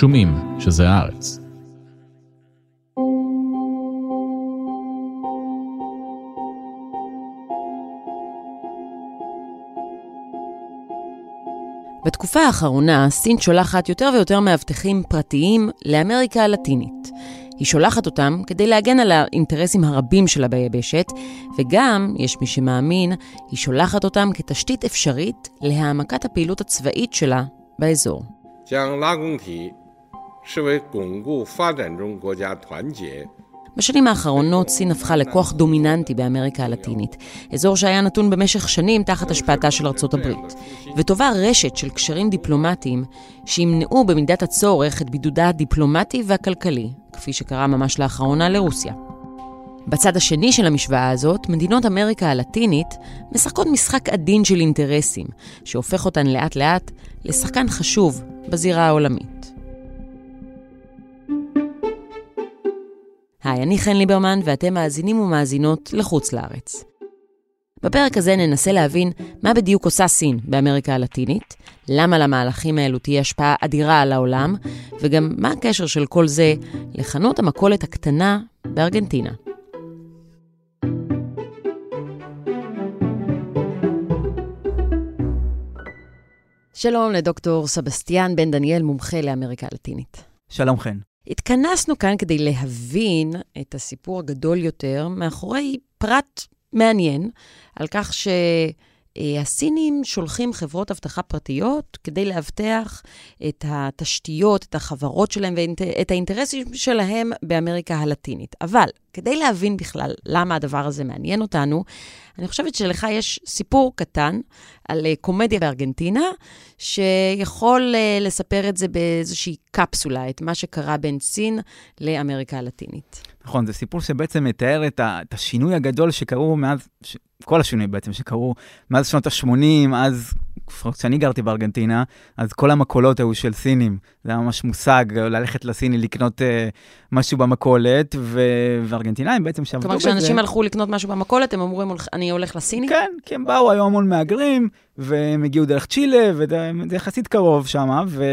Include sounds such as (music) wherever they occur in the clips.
שומעים שזה הארץ. בתקופה האחרונה, סין שולחת יותר ויותר מאבטחים פרטיים לאמריקה הלטינית. היא שולחת אותם כדי להגן על האינטרסים הרבים שלה ביבשת, וגם, יש מי שמאמין, היא שולחת אותם כתשתית אפשרית להעמקת הפעילות הצבאית שלה באזור. 将拉贡体 视为巩固发展中国家团结 בשנים האחרונות סין הפכה לכוח דומיננטי באמריקה הלטינית, אזור שהיה נתון במשך שנים תחת השפעתה של ארצות הברית, וטובה רשת של קשרים דיפלומטיים שימנעו במידת הצורך את בידודה הדיפלומטי והכלכלי, כפי שקרה ממש לאחרונה לרוסיה. בצד השני של המשוואה הזאת, מדינות אמריקה הלטינית משחקות משחק עדין של אינטרסים, שהופך אותן לאט לאט לשחקן חשוב בזירה העולמית. היי, אני חן ליברמן ואתם מאזינים ומאזינות לחוץ לארץ. בפרק הזה ננסה להבין מה בדיוק עושה סין באמריקה הלטינית, למה למהלכים האלו תהיה השפעה אדירה על העולם, וגם מה הקשר של כל זה לחנות המכולת הקטנה בארגנטינה. שלום לדוקטור סבסטיאן בן דניאל, מומחה לאמריקה הלטינית. שלום חן. התכנסנו כאן כדי להבין את הסיפור הגדול יותר מאחורי פרט מעניין על כך שהסינים שולחים חברות אבטחה פרטיות כדי לאבטח את התשתיות, את החברות שלהם ואת האינטרסים שלהם באמריקה הלטינית. אבל כדי להבין בכלל למה הדבר הזה מעניין אותנו, אני חושבת שלך יש סיפור קטן על אה, קומדיה בארגנטינה, שיכול אה, לספר את זה באיזושהי קפסולה, את מה שקרה בין סין לאמריקה הלטינית. נכון, זה סיפור שבעצם מתאר את, ה, את השינוי הגדול שקרו מאז, ש, כל השינויים בעצם שקרו מאז שנות ה-80, אז כשאני גרתי בארגנטינה, אז כל המכולות היו של סינים. זה היה ממש מושג, ללכת לסיני לקנות uh, משהו במכולת, ו- וארגנטינאים בעצם שעבדו בזה. כלומר, כשאנשים הלכו לקנות משהו במכולת, הם אמרו, אני הולך לסיני? כן, כי הם באו, היו המון מהגרים, והם הגיעו דרך צ'ילה, וזה יחסית קרוב שם, ו-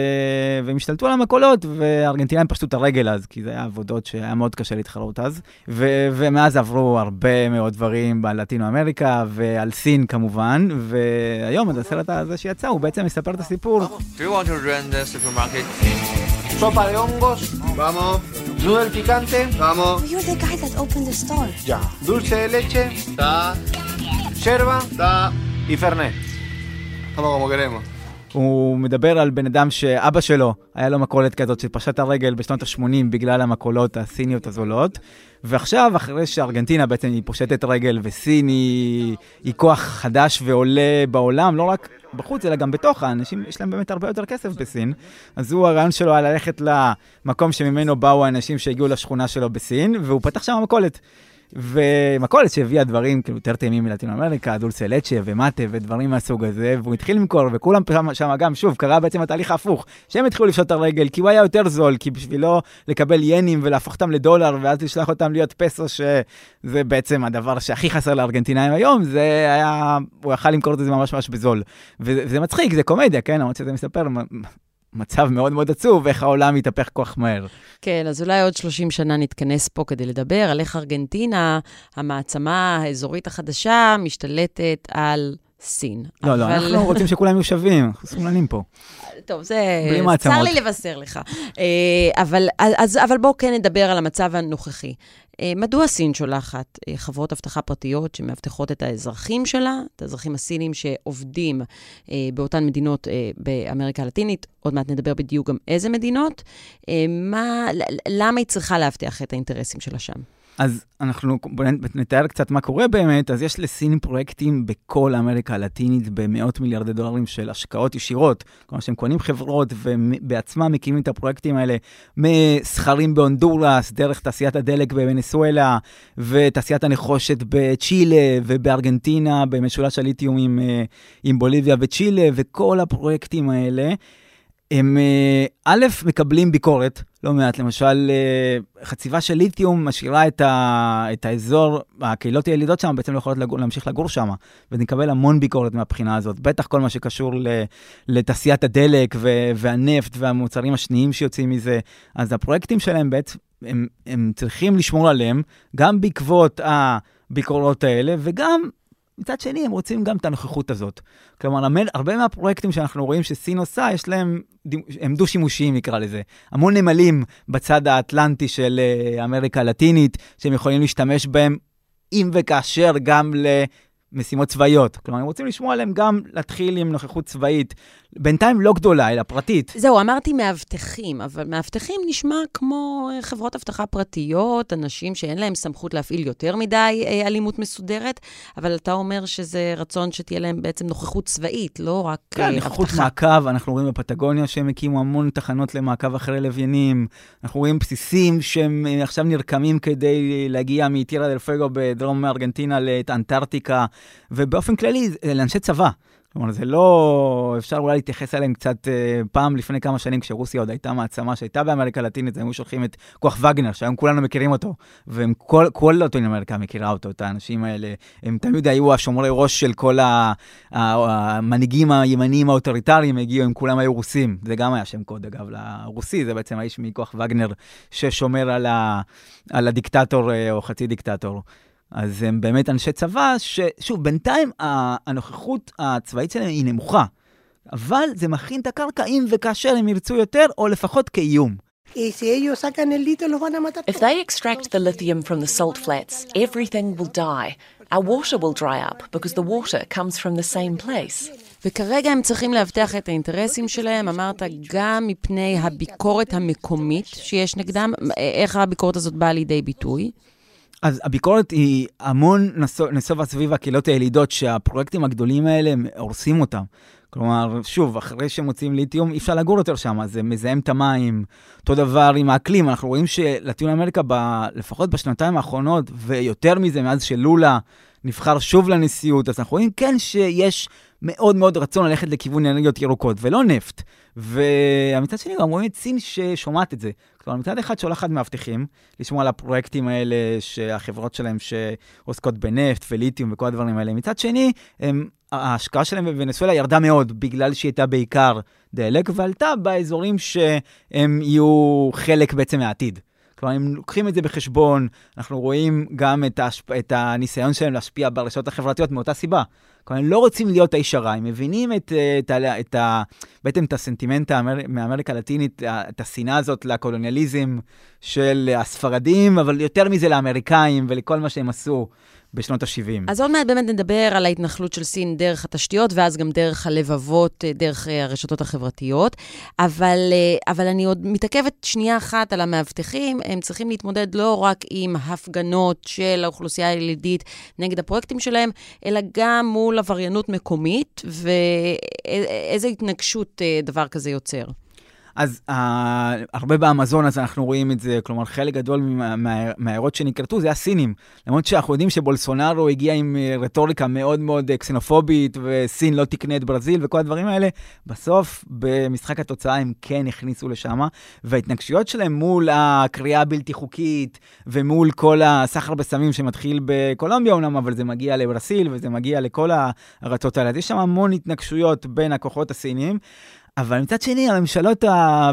והם השתלטו על המכולות, וארגנטינאים פשטו את הרגל אז, כי זה היה עבודות שהיה מאוד קשה להתחרות אז. ו- ומאז עברו הרבה מאוד דברים בלטינו אמריקה, ועל סין כמובן, והיום, אז הסרט הזה שיצא, הוא בעצם מספר את הסיפור. Sopa de hongos. Vamos, Noodle picante. vamos. You're the guy that opened the store. Ya. Dulce de leche. Da, Yerba. da. Y Fernet. Estamos como queremos. הוא מדבר על בן אדם שאבא שלו, היה לו מכולת כזאת שפשט הרגל בשנות ה-80 בגלל המכולות הסיניות הזולות, ועכשיו, אחרי שארגנטינה בעצם היא פושטת רגל וסין היא, היא כוח חדש ועולה בעולם, לא רק בחוץ, אלא גם בתוך האנשים, יש להם באמת הרבה יותר כסף בסין. אז הוא, הרעיון שלו היה ללכת למקום שממנו באו האנשים שהגיעו לשכונה שלו בסין, והוא פתח שם מכולת. ומכולת שהביאה דברים כאילו יותר טעימים מלטינו אמריקה, דולסה לצ'ה ומטה ודברים מהסוג הזה, והוא התחיל למכור, וכולם שם גם, שוב, קרה בעצם התהליך ההפוך, שהם התחילו לפשוט את הרגל, כי הוא היה יותר זול, כי בשבילו לקבל ינים ולהפוך אותם לדולר, ואז לשלוח אותם להיות פסו, שזה בעצם הדבר שהכי חסר לארגנטינאים היום, זה היה, הוא יכל למכור את זה ממש ממש בזול. וזה מצחיק, זה קומדיה, כן? למרות שזה מספר מצב מאוד מאוד עצוב, איך העולם מתהפך כל כך מהר. כן, אז אולי עוד 30 שנה נתכנס פה כדי לדבר על איך ארגנטינה, המעצמה האזורית החדשה, משתלטת על סין. לא, אבל... לא, אנחנו רוצים שכולם יהיו שווים, אנחנו שמאלנים פה. טוב, זה... בלי מעצמות. צר לי לבשר לך. אה, אבל, אז, אבל בואו כן נדבר על המצב הנוכחי. אה, מדוע סין שולחת אה, חברות אבטחה פרטיות שמאבטחות את האזרחים שלה, את האזרחים הסינים שעובדים באותן מדינות באמריקה הלטינית, עוד מעט נדבר בדיוק גם איזה מדינות, מה, למה היא צריכה לאבטח את האינטרסים שלה שם? אז אנחנו נתאר קצת מה קורה באמת, אז יש לסין פרויקטים בכל אמריקה הלטינית במאות מיליארדי דולרים של השקעות ישירות. כלומר שהם קונים חברות ובעצמם מקימים את הפרויקטים האלה מסכרים בהונדורס, דרך תעשיית הדלק בוונסואלה, ותעשיית הנחושת בצ'ילה ובארגנטינה, במשולש הליתיום עם, אה, עם בוליביה וצ'ילה, וכל הפרויקטים האלה. הם אה, א', מקבלים ביקורת, לא מעט, למשל, אה, חציבה של ליתיום משאירה את, ה, את האזור, הקהילות הילידות שם בעצם לא יכולות לגור, להמשיך לגור שם, והן קיבלו המון ביקורת מהבחינה הזאת, בטח כל מה שקשור לתעשיית הדלק ו, והנפט והמוצרים השניים שיוצאים מזה, אז הפרויקטים שלהם בעצם, הם, הם צריכים לשמור עליהם, גם בעקבות הביקורות האלה, וגם מצד שני, הם רוצים גם את הנוכחות הזאת. כלומר, הרבה מהפרויקטים שאנחנו רואים שסין עושה, יש להם, הם דו-שימושיים נקרא לזה. המון נמלים בצד האטלנטי של אה, אמריקה הלטינית, שהם יכולים להשתמש בהם, אם וכאשר גם למשימות צבאיות. כלומר, הם רוצים לשמוע עליהם גם להתחיל עם נוכחות צבאית בינתיים לא גדולה, אלא פרטית. זהו, אמרתי מאבטחים, אבל מאבטחים נשמע כמו אה, חברות אבטחה פרטיות, אנשים שאין להם סמכות להפעיל יותר מדי אה, אלימות מסודרת, אבל אתה אומר שזה רצון שתהיה להם בעצם נוכחות צבאית, לא רק כן, אבטחה. כן, נוכחות מעקב, אנחנו רואים בפטגוניה שהם הקימו המון תחנות למעקב אחרי לוויינים, אנחנו רואים בסיסים שהם עכשיו נרקמים כדי להגיע מטירה דל פגו בדרום ארגנטינה לאנטארקטיקה, ובאופן כללי, לאנשי צבא. כלומר, זה לא... אפשר אולי להתייחס אליהם קצת אה, פעם לפני כמה שנים, כשרוסיה עוד הייתה מעצמה שהייתה באמריקה הלטינית, הם היו שולחים את כוח וגנר, שהיום כולנו מכירים אותו, וכל לטין אמריקה מכירה אותו, את האנשים האלה. הם תמיד היו השומרי ראש של כל המנהיגים הימניים האוטוריטריים, הגיעו, הם כולם היו רוסים. זה גם היה שם קוד, אגב, לרוסי, זה בעצם האיש מכוח וגנר ששומר על, ה... על הדיקטטור אה, או חצי דיקטטור. אז הם באמת אנשי צבא, ששוב, בינתיים הנוכחות הצבאית שלהם היא נמוכה, אבל זה מכין את הקרקע אם וכאשר הם ירצו יותר, או לפחות כאיום. If they extract the lithium from the salt flats, everything will die. Our water will dry up because the water comes from the same place. וכרגע הם צריכים להבטיח את האינטרסים שלהם, אמרת, גם מפני הביקורת המקומית שיש נגדם. איך הביקורת הזאת באה לידי ביטוי? אז הביקורת היא המון נסובה סביב הקהילות הילידות, שהפרויקטים הגדולים האלה, הורסים אותם. כלומר, שוב, אחרי שמוצאים ליתיום, אי אפשר לגור יותר שם, זה מזהם את המים. אותו דבר עם האקלים, אנחנו רואים שלטיון אמריקה, ב, לפחות בשנתיים האחרונות, ויותר מזה, מאז שלולה נבחר שוב לנשיאות, אז אנחנו רואים כן שיש מאוד מאוד רצון ללכת לכיוון אנרגיות ירוקות, ולא נפט. ומצד שני, גם רואים את סין ששומעת את זה. כלומר, מצד אחד שולחת מאבטחים, לשמוע על הפרויקטים האלה, שהחברות שלהם שעוסקות בנפט וליתיום וכל הדברים האלה. מצד שני, הם, ההשקעה שלהם בוונסואלה ירדה מאוד, בגלל שהיא הייתה בעיקר דלק, ועלתה באזורים שהם יהיו חלק בעצם מהעתיד. כלומר, אם לוקחים את זה בחשבון, אנחנו רואים גם את, ההשפ... את הניסיון שלהם להשפיע ברשתות החברתיות מאותה סיבה. כלומר, הם לא רוצים להיות האיש הרע, הם מבינים את, את, את, את, בעצם את הסנטימנט האמר... מאמריקה הלטינית, את השנאה הזאת לקולוניאליזם של הספרדים, אבל יותר מזה לאמריקאים ולכל מה שהם עשו. בשנות ה-70. אז עוד מעט באמת נדבר על ההתנחלות של סין דרך התשתיות, ואז גם דרך הלבבות, אה, דרך אה, הרשתות החברתיות. אבל, אה, אבל אני עוד מתעכבת שנייה אחת על המאבטחים. הם צריכים להתמודד לא רק עם הפגנות של האוכלוסייה הילידית נגד הפרויקטים שלהם, אלא גם מול עבריינות מקומית, ואיזה התנגשות דבר כזה יוצר. אז uh, הרבה באמזון, אז אנחנו רואים את זה, כלומר, חלק גדול מהעיירות שנקלטו זה הסינים. למרות שאנחנו יודעים שבולסונארו הגיע עם אה, רטוריקה מאוד מאוד אה, קסינופובית, וסין לא תקנה את ברזיל וכל הדברים האלה, בסוף, במשחק התוצאה הם כן הכניסו לשם, וההתנגשויות שלהם מול הקריאה הבלתי חוקית, ומול כל הסחר בסמים שמתחיל בקולומביה אומנם, אבל זה מגיע לברסיל, וזה מגיע לכל הארצות האלה. אז יש שם המון התנגשויות בין הכוחות הסינים. אבל מצד שני, הממשלות.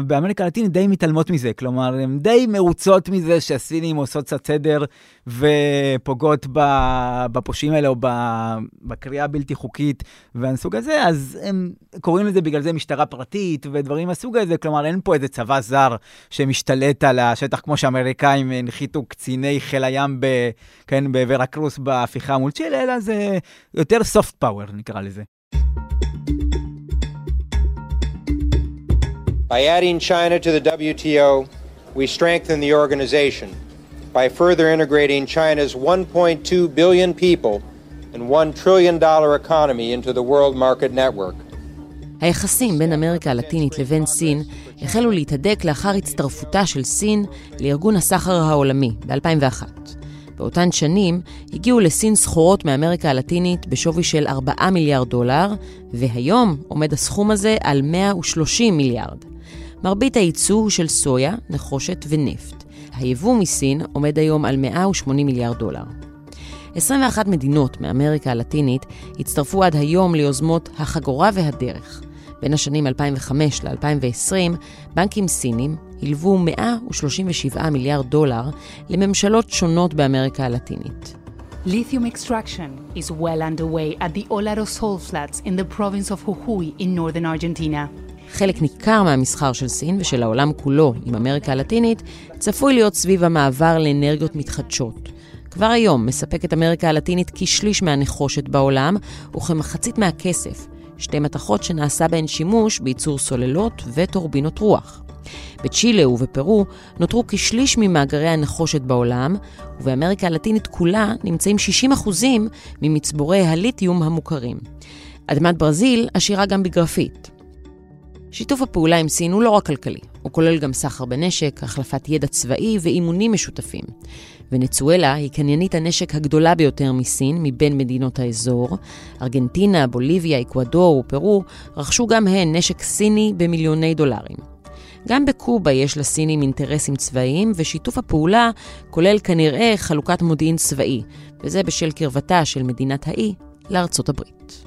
באמריקה הלטינית די מתעלמות מזה. כלומר, הן די מרוצות מזה שהסינים עושות קצת סדר ופוגעות בפושעים האלה או בקריאה הבלתי חוקית והסוג הזה, אז הם קוראים לזה בגלל זה משטרה פרטית ודברים מהסוג הזה. כלומר, אין פה איזה צבא זר שמשתלט על השטח, כמו שהאמריקאים הנחיתו קציני חיל הים ב... כן, בוורקרוס בהפיכה מול צ'ילה, אלא זה יותר soft power, נקרא לזה. By adding China to the WTO, we strengthen the organization by further integrating China's 1.2 billion people and $1 trillion economy into the world market network. היחסים בין אמריקה הלטינית לבין סין החלו להתהדק לאחר הצטרפותה של סין לארגון הסחר העולמי ב-2001. באותן שנים הגיעו לסין סחורות מאמריקה הלטינית בשווי של 4 מיליארד דולר, והיום עומד הסכום הזה על 130 מיליארד. מרבית הייצוא הוא של סויה, נחושת ונפט. היבוא מסין עומד היום על 180 מיליארד דולר. 21 מדינות מאמריקה הלטינית הצטרפו עד היום ליוזמות החגורה והדרך. בין השנים 2005 ל-2020, בנקים סינים הלוו 137 מיליארד דולר לממשלות שונות באמריקה הלטינית. Lithium extraction is well underway at the Olaro salt flats in the province of Jujuy in northern Argentina. חלק ניכר מהמסחר של סין ושל העולם כולו עם אמריקה הלטינית צפוי להיות סביב המעבר לאנרגיות מתחדשות. כבר היום מספקת אמריקה הלטינית כשליש מהנחושת בעולם וכמחצית מהכסף, שתי מתכות שנעשה בהן שימוש בייצור סוללות וטורבינות רוח. בצ'ילה ובפרו נותרו כשליש ממאגרי הנחושת בעולם, ובאמריקה הלטינית כולה נמצאים 60% ממצבורי הליתיום המוכרים. אדמת ברזיל עשירה גם בגרפית. שיתוף הפעולה עם סין הוא לא רק כלכלי, הוא כולל גם סחר בנשק, החלפת ידע צבאי ואימונים משותפים. ונצואלה היא קניינית הנשק הגדולה ביותר מסין מבין מדינות האזור. ארגנטינה, בוליביה, אקוודור ופרו רכשו גם הן נשק סיני במיליוני דולרים. גם בקובה יש לסינים אינטרסים צבאיים, ושיתוף הפעולה כולל כנראה חלוקת מודיעין צבאי, וזה בשל קרבתה של מדינת האי לארצות הברית.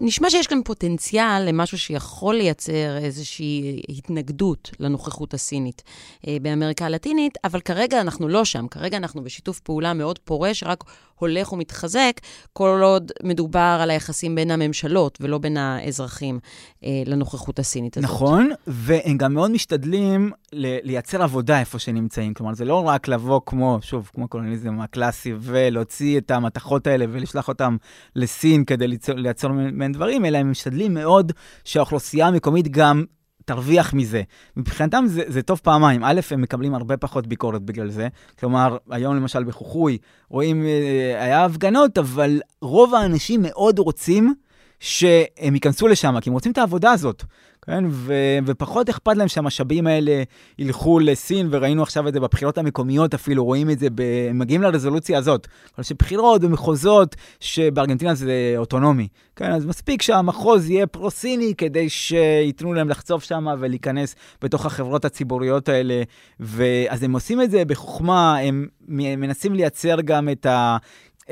נשמע שיש כאן פוטנציאל למשהו שיכול לייצר איזושהי התנגדות לנוכחות הסינית אה, באמריקה הלטינית, אבל כרגע אנחנו לא שם. כרגע אנחנו בשיתוף פעולה מאוד פורה, שרק הולך ומתחזק, כל עוד מדובר על היחסים בין הממשלות ולא בין האזרחים אה, לנוכחות הסינית הזאת. נכון, והם גם מאוד משתדלים לייצר עבודה איפה שנמצאים. כלומר, זה לא רק לבוא כמו, שוב, כמו הקולוניזם הקלאסי, ולהוציא את המתכות האלה ולשלוח אותם לסין כדי לייצר מהן דברים, אלא הם משתדלים מאוד שהאוכלוסייה המקומית גם תרוויח מזה. מבחינתם זה, זה טוב פעמיים. א', הם מקבלים הרבה פחות ביקורת בגלל זה. כלומר, היום למשל בחוחוי, רואים, אה, היה הפגנות, אבל רוב האנשים מאוד רוצים שהם ייכנסו לשם, כי הם רוצים את העבודה הזאת. כן? ו- ופחות אכפת להם שהמשאבים האלה ילכו לסין, וראינו עכשיו את זה בבחירות המקומיות אפילו, רואים את זה, ב- הם מגיעים לרזולוציה הזאת. אבל שבחירות במחוזות שבארגנטינה זה אוטונומי, כן? אז מספיק שהמחוז יהיה פרו-סיני כדי שייתנו להם לחצוב שם ולהיכנס בתוך החברות הציבוריות האלה. ואז הם עושים את זה בחוכמה, הם מנסים לייצר גם את ה...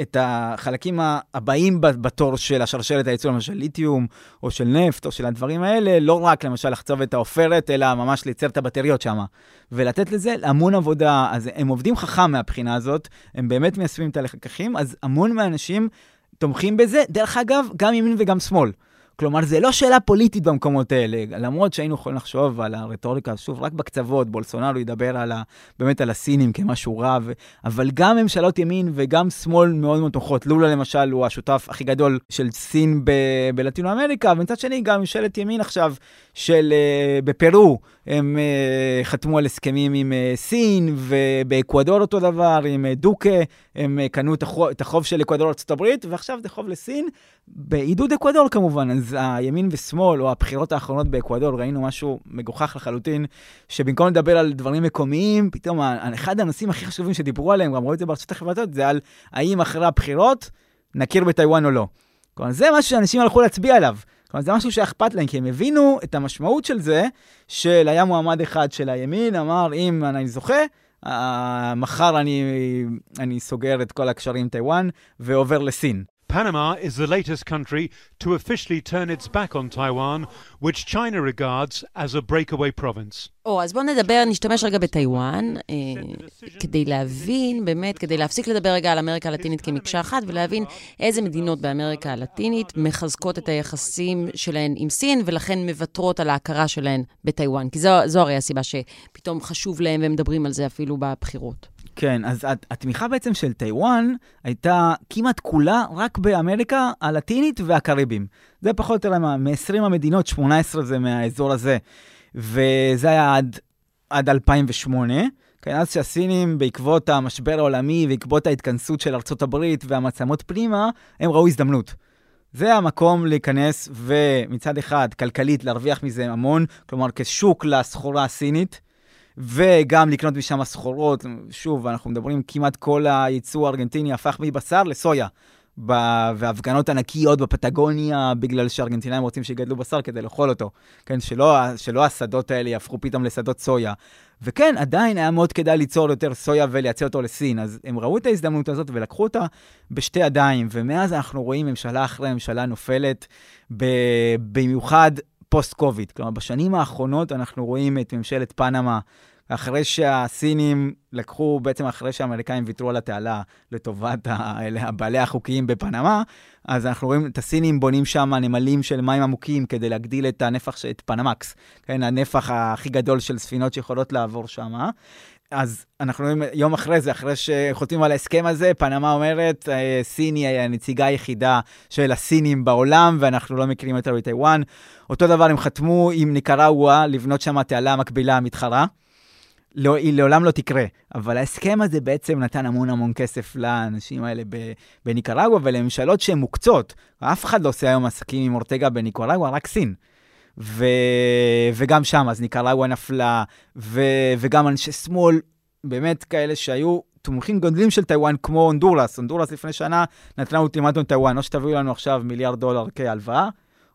את החלקים הבאים בתור של השרשרת הייצור, למשל ליתיום, או של נפט, או של הדברים האלה, לא רק למשל לחצוב את העופרת, אלא ממש לייצר את הבטריות שם. ולתת לזה המון עבודה, אז הם עובדים חכם מהבחינה הזאת, הם באמת מיישמים את הלקחים, אז המון מהאנשים תומכים בזה, דרך אגב, גם ימין וגם שמאל. כלומר, זה לא שאלה פוליטית במקומות האלה, למרות שהיינו יכולים לחשוב על הרטוריקה, שוב, רק בקצוות, בולסונארו ידבר על ה, באמת על הסינים כמשהו רע, ו... אבל גם ממשלות ימין וגם שמאל מאוד מאוד תומכות. לולה למשל הוא השותף הכי גדול של סין ב... בלטינו אמריקה, ומצד שני גם ממשלת ימין עכשיו של uh, בפרו, הם uh, חתמו על הסכמים עם uh, סין, ובאקוודור אותו דבר, עם uh, דוקה, הם uh, קנו את החוב, את החוב של אקוודור הברית, ועכשיו זה חוב לסין, בעידוד אקוודור כמובן. אז הימין ושמאל, או הבחירות האחרונות באקוודור, ראינו משהו מגוחך לחלוטין, שבמקום לדבר על דברים מקומיים, פתאום אחד הנושאים הכי חשובים שדיברו עליהם, גם רואים את זה ברשתות החברתיות, זה על האם אחרי הבחירות נכיר בטיוואן או לא. כלומר, זה משהו שאנשים הלכו להצביע עליו. כלומר, זה משהו שאכפת להם, כי הם הבינו את המשמעות של זה, של היה מועמד אחד של הימין, אמר, אם אני זוכה, uh, מחר אני, אני סוגר את כל הקשרים עם טיוואן ועובר לסין. Panama is the latest country to officially turn its back on Taiwan, which China regards as a breakaway province. או, אז בואו נדבר, נשתמש רגע בטיוואן, אה, כדי להבין, באמת, כדי להפסיק לדבר רגע על אמריקה הלטינית כמקשה אחת, ולהבין איזה מדינות באמריקה הלטינית מחזקות את היחסים שלהן עם סין, ולכן מוותרות על ההכרה שלהן בטיוואן. כי זו, זו הרי הסיבה שפתאום חשוב להם, והם מדברים על זה אפילו בבחירות. כן, אז התמיכה בעצם של טיוואן הייתה כמעט כולה רק באמריקה הלטינית והקריבים. זה פחות או יותר מ-20 המדינות, 18 זה מהאזור הזה. וזה היה עד, עד 2008. כן, אז שהסינים, בעקבות המשבר העולמי, בעקבות ההתכנסות של ארצות הברית והמעצמות פנימה, הם ראו הזדמנות. זה המקום להיכנס ומצד אחד, כלכלית, להרוויח מזה המון, כלומר, כשוק לסחורה הסינית. וגם לקנות משם סחורות. שוב, אנחנו מדברים, כמעט כל הייצוא הארגנטיני הפך מבשר לסויה. והפגנות ענקיות בפטגוניה, בגלל שארגנטינאים רוצים שיגדלו בשר כדי לאכול אותו. כן, שלא, שלא השדות האלה יהפכו פתאום לשדות סויה. וכן, עדיין היה מאוד כדאי ליצור יותר סויה ולייצר אותו לסין. אז הם ראו את ההזדמנות הזאת ולקחו אותה בשתי ידיים, ומאז אנחנו רואים ממשלה אחרי ממשלה נופלת, במיוחד פוסט-קוביד. כלומר, בשנים האחרונות אנחנו רואים את ממשלת פנמה, אחרי שהסינים לקחו, בעצם אחרי שהאמריקאים ויתרו על התעלה לטובת הבעלי החוקיים בפנמה, אז אנחנו רואים את הסינים בונים שם נמלים של מים עמוקים כדי להגדיל את הנפח, את פנמקס, כן, הנפח הכי גדול של ספינות שיכולות לעבור שם. אז אנחנו רואים יום אחרי זה, אחרי שחותמים על ההסכם הזה, פנמה אומרת, אה, סין היא הנציגה היחידה של הסינים בעולם, ואנחנו לא מכירים יותר בטיוואן. אותו דבר, הם חתמו עם ניקרגואה לבנות שם תעלה מקבילה מתחרה. לא, היא לעולם לא תקרה. אבל ההסכם הזה בעצם נתן המון המון כסף לאנשים האלה בניקרגואה ולממשלות שהן מוקצות. אף אחד לא עושה היום עסקים עם אורטגה בניקרגואה, רק סין. ו... וגם שם, אז ניקרגואה נפלה, ו... וגם אנשי שמאל, באמת כאלה שהיו תומכים גדולים של טיוואן, כמו הונדורס. הונדורס לפני שנה נתנה אולטימטום טיוואן, או שתביאו לנו עכשיו מיליארד דולר כהלוואה,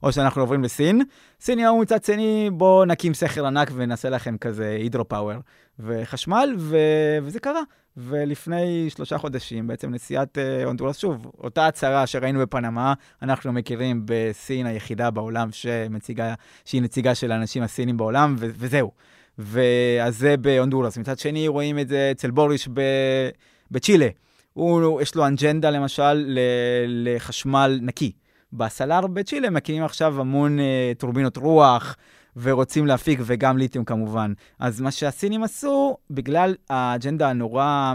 או שאנחנו עוברים לסין. סין אמרו מצד שני, בואו נקים סכר ענק ונעשה לכם כזה hydropower וחשמל, ו... וזה קרה. ולפני שלושה חודשים, בעצם נשיאת אה, הונדורס, שוב, אותה הצהרה שראינו בפנמה, אנחנו מכירים בסין היחידה בעולם שמציגה, שהיא נציגה של האנשים הסינים בעולם, ו- וזהו. ואז זה בהונדורס. מצד שני, רואים את זה אצל בוריץ' ב... בצ'ילה. הוא, יש לו אג'נדה, למשל, לחשמל נקי. בסלאר בצ'ילה מקימים עכשיו המון אה, טורבינות רוח, ורוצים להפיק, וגם ליתיום כמובן. אז מה שהסינים עשו, בגלל האג'נדה הנורא...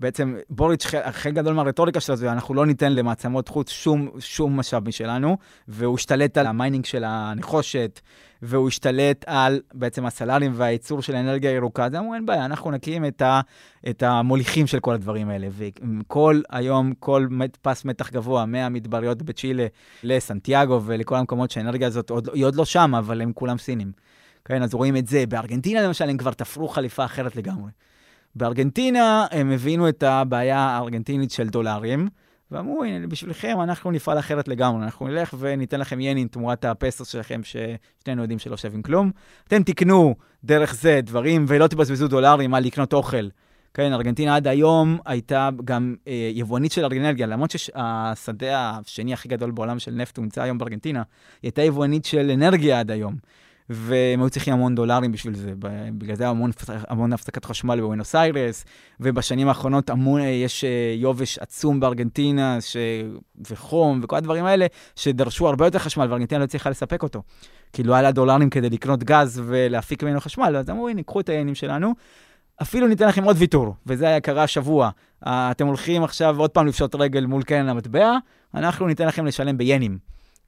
בעצם בוריץ', חלק גדול מהרטוריקה שלו זה, אנחנו לא ניתן למעצמות חוץ שום, שום משאב משלנו, והוא השתלט על ה mining של הנחושת, והוא השתלט על בעצם הסלארים והייצור של האנרגיה הירוקה, אז אמרו, אין בעיה, אנחנו נקים את, ה, את המוליכים של כל הדברים האלה. וכל היום, כל פס מתח גבוה, מהמדבריות בצ'ילה לסנטיאגו ולכל המקומות שהאנרגיה הזאת, עוד, היא עוד לא שם, אבל הם כולם סינים. כן, אז רואים את זה. בארגנטינה למשל, הם כבר תפרו חליפה אחרת לגמרי. בארגנטינה הם הבינו את הבעיה הארגנטינית של דולרים, ואמרו, הנה, בשבילכם אנחנו נפעל אחרת לגמרי, אנחנו נלך וניתן לכם ינים תמורת הפסוס שלכם, ששנינו יודעים שלא שווים כלום. אתם תקנו דרך זה דברים ולא תבזבזו דולרים על לקנות אוכל. כן, ארגנטינה עד היום הייתה גם אה, יבואנית של אנרגיה, למרות שהשדה השני הכי גדול בעולם של נפט הוא נמצא היום בארגנטינה, היא הייתה יבואנית של אנרגיה עד היום. והם היו צריכים המון דולרים בשביל זה. בגלל זה המון, המון הפסקת חשמל בוונוס איירס, ובשנים האחרונות המון, יש אה, יובש עצום בארגנטינה, ש... וחום וכל הדברים האלה, שדרשו הרבה יותר חשמל, וארגנטינה לא הצליחה לספק אותו. כי לא היה לה דולרים כדי לקנות גז ולהפיק ממנו חשמל, אז אמרו, הנה, קחו את העניינים שלנו. אפילו ניתן לכם עוד ויתור, וזה היה קרה השבוע. אתם הולכים עכשיו עוד פעם לפשוט רגל מול קרן המטבע, אנחנו ניתן לכם לשלם ביינים.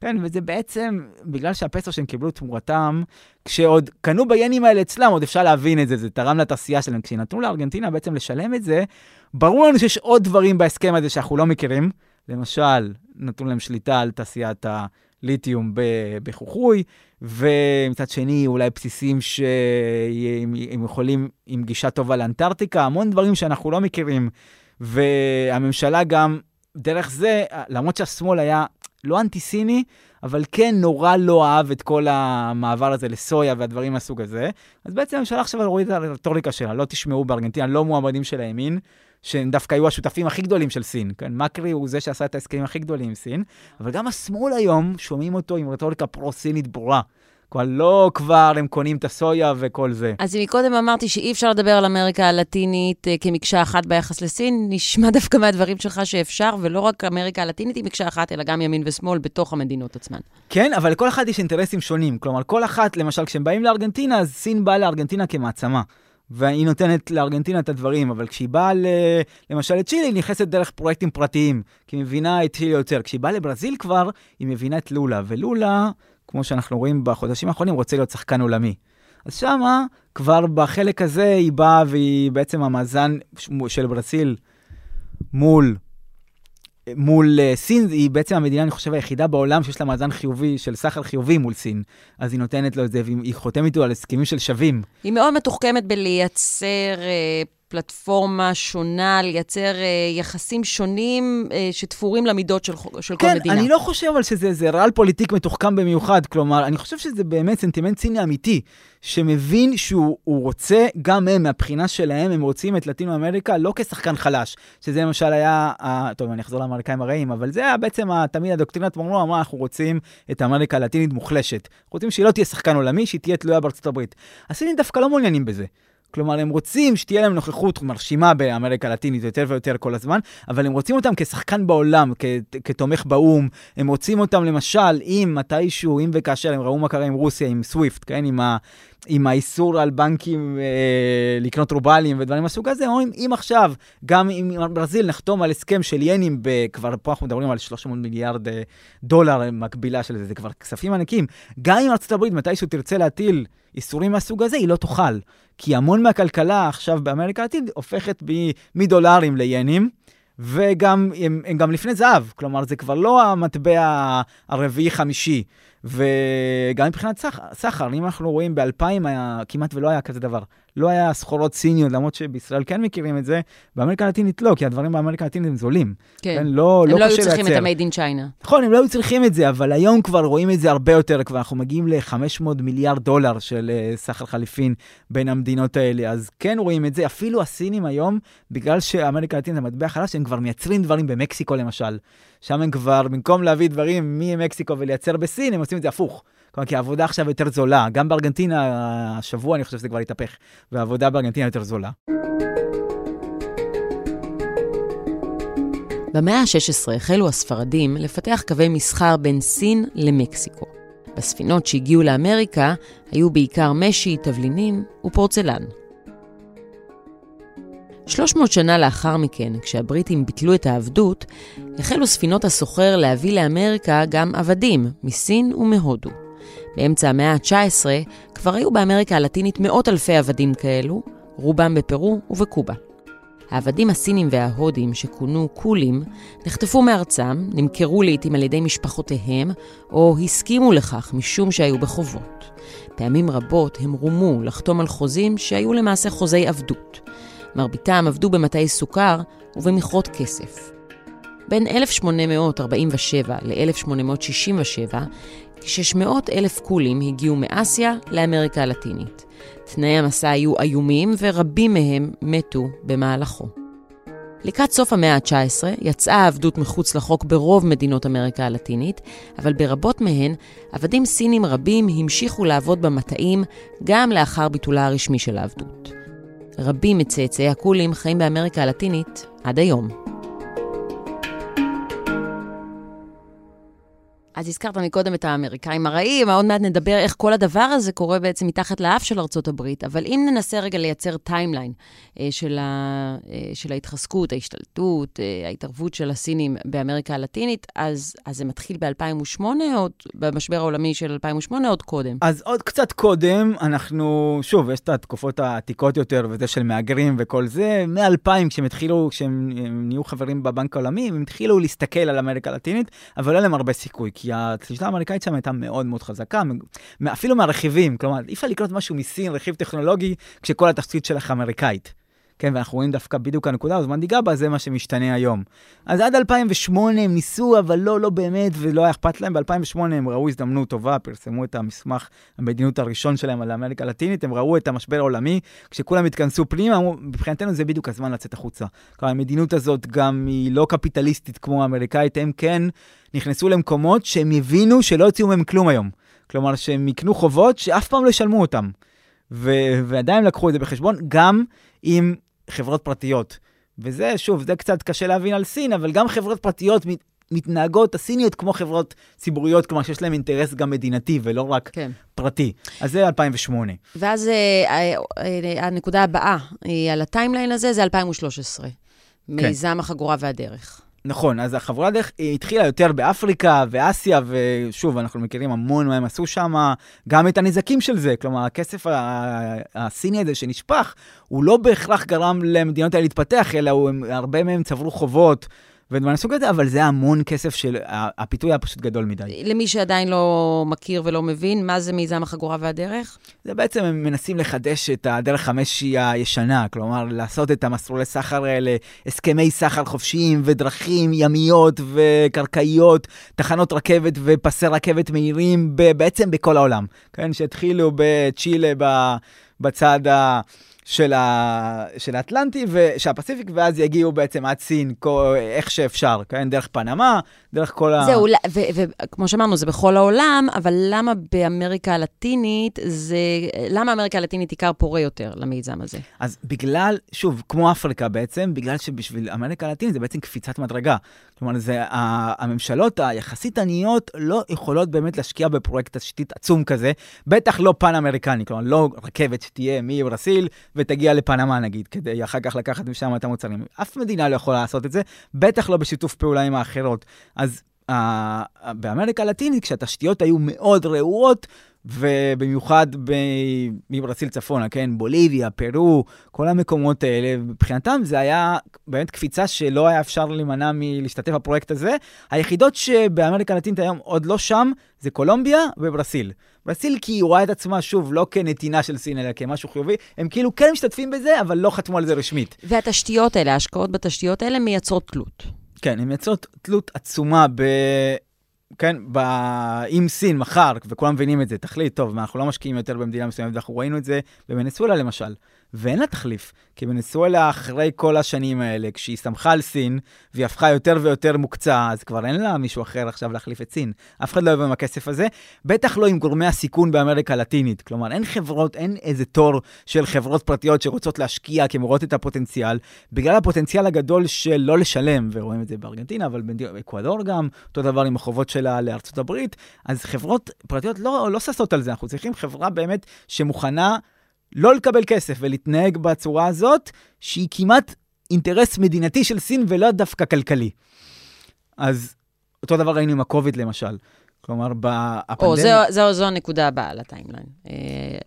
כן, וזה בעצם, בגלל שהפסו שהם קיבלו תמורתם, כשעוד קנו בינים האלה אצלם, עוד אפשר להבין את זה, זה תרם לתעשייה שלהם. כשנתנו לארגנטינה בעצם לשלם את זה, ברור לנו שיש עוד דברים בהסכם הזה שאנחנו לא מכירים. למשל, נתנו להם שליטה על תעשיית הליתיום בחוכוי, ומצד שני, אולי בסיסים שהם יכולים עם גישה טובה לאנטארקטיקה, המון דברים שאנחנו לא מכירים. והממשלה גם, דרך זה, למרות שהשמאל היה לא אנטי-סיני, אבל כן נורא לא אהב את כל המעבר הזה לסויה והדברים מהסוג הזה. אז בעצם הממשלה עכשיו הוריד את הרטוריקה שלה, לא תשמעו בארגנטינה, לא מועמדים של הימין, שהם דווקא היו השותפים הכי גדולים של סין. כן, מקרי הוא זה שעשה את ההסכמים הכי גדולים עם סין, אבל גם השמאל היום, שומעים אותו עם רטוריקה פרו-סינית ברורה. כבר לא כבר הם קונים את הסויה וכל זה. אז מקודם אמרתי שאי אפשר לדבר על אמריקה הלטינית uh, כמקשה אחת ביחס לסין, נשמע (laughs) דווקא מהדברים שלך שאפשר, ולא רק אמריקה הלטינית היא מקשה אחת, אלא גם ימין ושמאל בתוך המדינות עצמן. כן, אבל לכל אחד יש אינטרסים שונים. כלומר, כל אחת, למשל, כשהם באים לארגנטינה, אז סין באה לארגנטינה כמעצמה. והיא נותנת לארגנטינה את הדברים, אבל כשהיא באה ל... למשל לצ'ילה, היא נכנסת דרך פרויקטים פרטיים, כי היא מבינה את צ'ילה יותר. כשהיא באה לברזיל כבר, היא מבינה את לולה, ולולה כמו שאנחנו רואים בחודשים האחרונים, רוצה להיות שחקן עולמי. אז שמה, כבר בחלק הזה היא באה והיא בעצם המאזן של ברסיל מול מול uh, סין, היא בעצם המדינה, אני חושב, היחידה בעולם שיש לה מאזן חיובי, של סחר חיובי מול סין. אז היא נותנת לו את זה, והיא חותמת איתו על הסכמים של שווים. היא מאוד מתוחכמת בלייצר... פלטפורמה שונה, לייצר אה, יחסים שונים אה, שתפורים למידות של, של כן, כל מדינה. כן, אני לא חושב אבל שזה רעל פוליטיק מתוחכם במיוחד. כלומר, אני חושב שזה באמת סנטימנט ציני אמיתי, שמבין שהוא רוצה, גם הם, מהבחינה שלהם, הם רוצים את לטינו אמריקה לא כשחקן חלש, שזה למשל היה, אה, טוב, אני אחזור לאמריקאים הרעים, אבל זה היה בעצם תמיד הדוקטרינת מרנו אמרה, אנחנו רוצים את אמריקה הלטינית מוחלשת. אנחנו רוצים שהיא לא תהיה שחקן עולמי, שהיא תהיה תלויה בארצות הברית. הסינים דווקא לא מעוניינים בזה. כלומר, הם רוצים שתהיה להם נוכחות מרשימה באמריקה הלטינית יותר ויותר כל הזמן, אבל הם רוצים אותם כשחקן בעולם, כ- כתומך באו"ם. הם רוצים אותם, למשל, אם מתישהו, אם וכאשר, הם ראו מה קרה עם רוסיה, עם סוויפט, כן? עם, ה- עם האיסור על בנקים אה, לקנות רובלים ודברים מהסוג הזה, או אם, אם עכשיו, גם עם ברזיל נחתום על הסכם של ינים, כבר פה אנחנו מדברים על 300 מיליארד אה, דולר מקבילה של זה, זה כבר כספים ענקים. גם אם ארצות הברית מתישהו תרצה להטיל איסורים מהסוג הזה, היא לא תוכל. כי המון מהכלכלה עכשיו באמריקה הלטינית הופכת מדולרים לינים. וגם, הם, הם גם לפני זהב, כלומר, זה כבר לא המטבע הרביעי-חמישי. וגם מבחינת סחר, אם אנחנו רואים ב-2000 כמעט ולא היה כזה דבר. לא היה סחורות סיניות, למרות שבישראל כן מכירים את זה, באמריקה הלטינית לא, כי הדברים באמריקה הלטינית הם זולים. כן, כן לא, הם לא, לא היו צריכים לייצר. את ה-made in China. נכון, הם לא היו צריכים את זה, אבל היום כבר רואים את זה הרבה יותר, כבר אנחנו מגיעים ל-500 מיליארד דולר של uh, סחר חליפין בין המדינות האלה, אז כן רואים את זה. אפילו הסינים היום, בגלל שאמריקה הלטינית זה מטבע חלש, הם כבר מייצרים דברים במקסיקו למשל. שם הם כבר, במקום להביא דברים ממקסיקו ולייצר בסין, הם עושים את זה הפוך. כלומר, כי העבודה עכשיו יותר זולה. גם בארגנטינה, השבוע אני חושב שזה כבר התהפך, והעבודה בארגנטינה יותר זולה. במאה ה-16 החלו הספרדים לפתח קווי מסחר בין סין למקסיקו. בספינות שהגיעו לאמריקה היו בעיקר משי, תבלינים ופורצלן. 300 שנה לאחר מכן, כשהבריטים ביטלו את העבדות, החלו ספינות הסוחר להביא לאמריקה גם עבדים מסין ומהודו. באמצע המאה ה-19 כבר היו באמריקה הלטינית מאות אלפי עבדים כאלו, רובם בפרו ובקובה. העבדים הסינים וההודים, שכונו קולים, נחטפו מארצם, נמכרו לעיתים על ידי משפחותיהם, או הסכימו לכך משום שהיו בחובות. פעמים רבות הם רומו לחתום על חוזים שהיו למעשה חוזי עבדות. מרביתם עבדו במטעי סוכר ובמכרות כסף. בין 1847 ל-1867 כ-600 אלף קולים הגיעו מאסיה לאמריקה הלטינית. תנאי המסע היו איומים ורבים מהם מתו במהלכו. לקראת סוף המאה ה-19 יצאה העבדות מחוץ לחוק ברוב מדינות אמריקה הלטינית, אבל ברבות מהן עבדים סינים רבים המשיכו לעבוד במטעים גם לאחר ביטולה הרשמי של העבדות. רבים מצאצאי הקולים חיים באמריקה הלטינית עד היום. אז הזכרת מקודם את האמריקאים הרעים, עוד מעט נדבר איך כל הדבר הזה קורה בעצם מתחת לאף של ארצות הברית, אבל אם ננסה רגע לייצר timeline אה, של, ה, אה, של ההתחזקות, ההשתלטות, אה, ההתערבות של הסינים באמריקה הלטינית, אז, אז זה מתחיל ב-2008, או במשבר העולמי של 2008, או עוד קודם? אז עוד קצת קודם, אנחנו, שוב, יש את התקופות העתיקות יותר, וזה של מהגרים וכל זה, מ-2000, כשהם התחילו, כשהם נהיו חברים בבנק העולמי, הם התחילו להסתכל על אמריקה הלטינית, אבל אין להם הרבה סיכוי. כי השליטה האמריקאית שם הייתה מאוד מאוד חזקה, אפילו מהרכיבים, כלומר, אי אפשר לקנות משהו מסין, רכיב טכנולוגי, כשכל התשתית שלך אמריקאית. כן, ואנחנו רואים דווקא בדיוק הנקודה הזו, ניגע בה, זה מה שמשתנה היום. אז עד 2008 הם ניסו, אבל לא, לא באמת, ולא היה אכפת להם. ב-2008 הם ראו הזדמנות טובה, פרסמו את המסמך המדיניות הראשון שלהם על אמריקה הלטינית, הם ראו את המשבר העולמי, כשכולם התכנסו פנימה, אמרו, מבחינתנו זה בדיוק הזמן לצאת החוצה. כלומר, המדיניות הזאת גם היא לא קפיטליסטית כמו האמריקאית, הם כן נכנסו למקומות שהם הבינו שלא יוציאו מהם כלום היום. כלומר, שהם יקנו חובות שאף פעם לא ישלמו אותם. ו- ועדיין לקחו את זה בחשבון, גם עם חברות פרטיות. וזה, שוב, זה קצת קשה להבין על סין, אבל גם חברות פרטיות מת, מתנהגות, הסיניות, כמו חברות ציבוריות, כלומר שיש להן אינטרס גם מדינתי ולא רק כן. פרטי. אז זה 2008. ואז אה, אה, הנקודה הבאה אה, על הטיימליין הזה זה 2013. כן. מיזם החגורה והדרך. נכון, אז החבורה דרך היא התחילה יותר באפריקה ואסיה, ושוב, אנחנו מכירים המון מה הם עשו שם, גם את הנזקים של זה. כלומר, הכסף הסיני הזה שנשפך, הוא לא בהכרח גרם למדינות האלה להתפתח, אלא הוא, הרבה מהם צברו חובות. ודברים מהסוג הזה, אבל זה המון כסף של, הפיתוי היה פשוט גדול מדי. למי שעדיין לא מכיר ולא מבין, מה זה מיזם החגורה והדרך? זה בעצם, הם מנסים לחדש את הדרך חמשי הישנה, כלומר, לעשות את המסלולי סחר האלה, הסכמי סחר חופשיים ודרכים ימיות וקרקעיות, תחנות רכבת ופסי רכבת מהירים, בעצם בכל העולם. כן, שהתחילו בצ'ילה, בצד ה... של, ה, של האטלנטי, של הפסיפיק, ואז יגיעו בעצם עד סין, כל, איך שאפשר, כן? דרך פנמה, דרך כל ה... זהו, וכמו שאמרנו, זה בכל העולם, אבל למה באמריקה הלטינית זה... למה אמריקה הלטינית עיקר פורה יותר למיזם הזה? אז בגלל, שוב, כמו אפריקה בעצם, בגלל שבשביל אמריקה הלטינית זה בעצם קפיצת מדרגה. כלומר, זה, הממשלות היחסית עניות לא יכולות באמת להשקיע בפרויקט תשתית עצום כזה, בטח לא פן-אמריקני, כלומר, לא רכבת שתהיה מברסיל ותגיע לפנמה נגיד, כדי אחר כך לקחת משם את המוצרים. אף מדינה לא יכולה לעשות את זה, בטח לא בשיתוף פעולה עם האחרות. אז uh, באמריקה הלטינית, כשהתשתיות היו מאוד רעועות, ובמיוחד מברסיל צפונה, כן? בוליביה, פרו, כל המקומות האלה, מבחינתם זה היה באמת קפיצה שלא היה אפשר להימנע מלהשתתף בפרויקט הזה. היחידות שבאמריקה הלטינית היום עוד לא שם, זה קולומביה וברסיל. ברסיל כי היא רואה את עצמה, שוב, לא כנתינה של סין, אלא כמשהו חיובי. הם כאילו כן משתתפים בזה, אבל לא חתמו על זה רשמית. והתשתיות האלה, ההשקעות בתשתיות האלה מייצרות תלות. כן, הן מייצרות תלות עצומה ב... כן, ב... עם סין מחר, וכולם מבינים את זה, תחליט, טוב, אנחנו לא משקיעים יותר במדינה מסוימת, ואנחנו ראינו את זה בוונסואלה למשל. ואין לה תחליף. כי ונסואלה, אחרי כל השנים האלה, כשהיא סמכה על סין, והיא הפכה יותר ויותר מוקצה, אז כבר אין לה מישהו אחר עכשיו להחליף את סין. אף אחד לא יבוא עם הכסף הזה, בטח לא עם גורמי הסיכון באמריקה הלטינית. כלומר, אין חברות, אין איזה תור של חברות פרטיות שרוצות להשקיע, כי הן רואות את הפוטנציאל, בגלל הפוטנציאל הגדול של לא לשלם, ורואים את זה בארגנטינה, אבל באקוודור גם, אותו דבר עם החובות שלה לארצות הברית, אז חברות פרטיות לא, לא ששות על זה, אנחנו צריכים חברה באמת שמוכנה לא לקבל כסף ולהתנהג בצורה הזאת, שהיא כמעט אינטרס מדינתי של סין ולא דווקא כלכלי. אז אותו דבר ראינו עם הקוביד למשל. כלומר, בפנדמיה... או, זו, זו, זו הנקודה הבאה ל timeline. אה,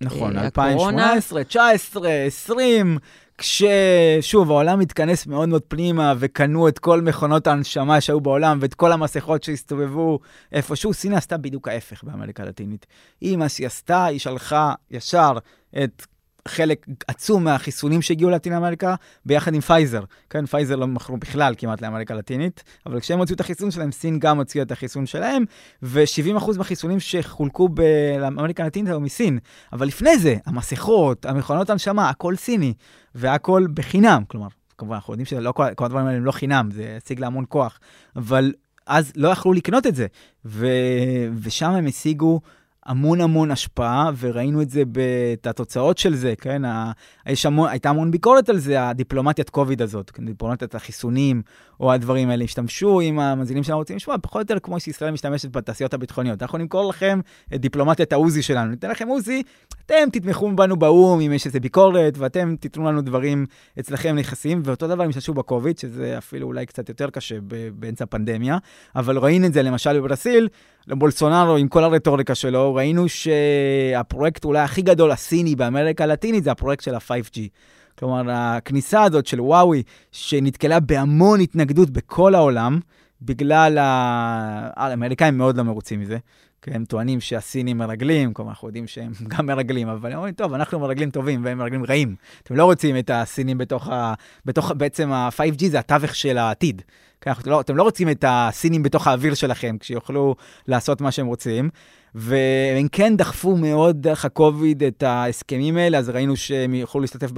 נכון, 2018, 2019, 2020, כששוב, העולם התכנס מאוד מאוד פנימה וקנו את כל מכונות ההנשמה שהיו בעולם ואת כל המסכות שהסתובבו איפשהו, סין עשתה בדיוק ההפך באמריקה הלטינית. היא, מה שהיא עשתה, היא שלחה ישר את חלק עצום מהחיסונים שהגיעו ללטין אמריקה ביחד עם פייזר. כן, פייזר לא מכרו בכלל כמעט לאמריקה הלטינית, אבל כשהם הוציאו את החיסון שלהם, סין גם הוציאה את החיסון שלהם, ו-70% מהחיסונים שחולקו באמריקה הלטינית היו מסין. אבל לפני זה, המסכות, המכונות הנשמה, הכל סיני, והכל בחינם. כלומר, כמובן, אנחנו יודעים שכל כל הדברים האלה הם לא חינם, זה השיג לה המון כוח, אבל אז לא יכלו לקנות את זה. ו... ושם הם השיגו... המון המון השפעה, וראינו את זה בתוצאות של זה, כן? יש המון, הייתה המון ביקורת על זה, הדיפלומטיית קוביד הזאת, כן? דיפלומטיית החיסונים, או הדברים האלה, השתמשו עם המאזינים שלנו רוצים לשמוע, פחות או יותר כמו שישראל משתמשת בתעשיות הביטחוניות. אנחנו נמכור לכם את דיפלומטיית העוזי שלנו, ניתן לכם עוזי, אתם תתמכו בנו באו"ם אם יש איזה ביקורת, ואתם תיתנו לנו דברים אצלכם נכסים, ואותו דבר הם השתמשו בקוביד, שזה אפילו אולי קצת יותר קשה באמצע הפנדמיה, אבל ראינו את זה למשל בברסיל, לבולסונארו עם כל הרטוריקה שלו, ראינו שהפרויקט אולי הכי גדול הסיני באמריקה הלטינית זה הפרויקט של ה-5G. כלומר, הכניסה הזאת של וואוי, שנתקלה בהמון התנגדות בכל העולם, בגלל ה... האמריקאים מאוד לא מרוצים מזה. כי הם טוענים שהסינים מרגלים, כלומר, אנחנו יודעים שהם (laughs) גם מרגלים, אבל הם אומרים, טוב, אנחנו מרגלים טובים והם מרגלים רעים. אתם לא רוצים את הסינים בתוך ה... בתוך, בעצם ה-5G זה התווך של העתיד. אתם לא, אתם לא רוצים את הסינים בתוך האוויר שלכם, כשיוכלו לעשות מה שהם רוצים. והם כן דחפו מאוד דרך הקוביד את ההסכמים האלה, אז ראינו שהם יכולו להשתתף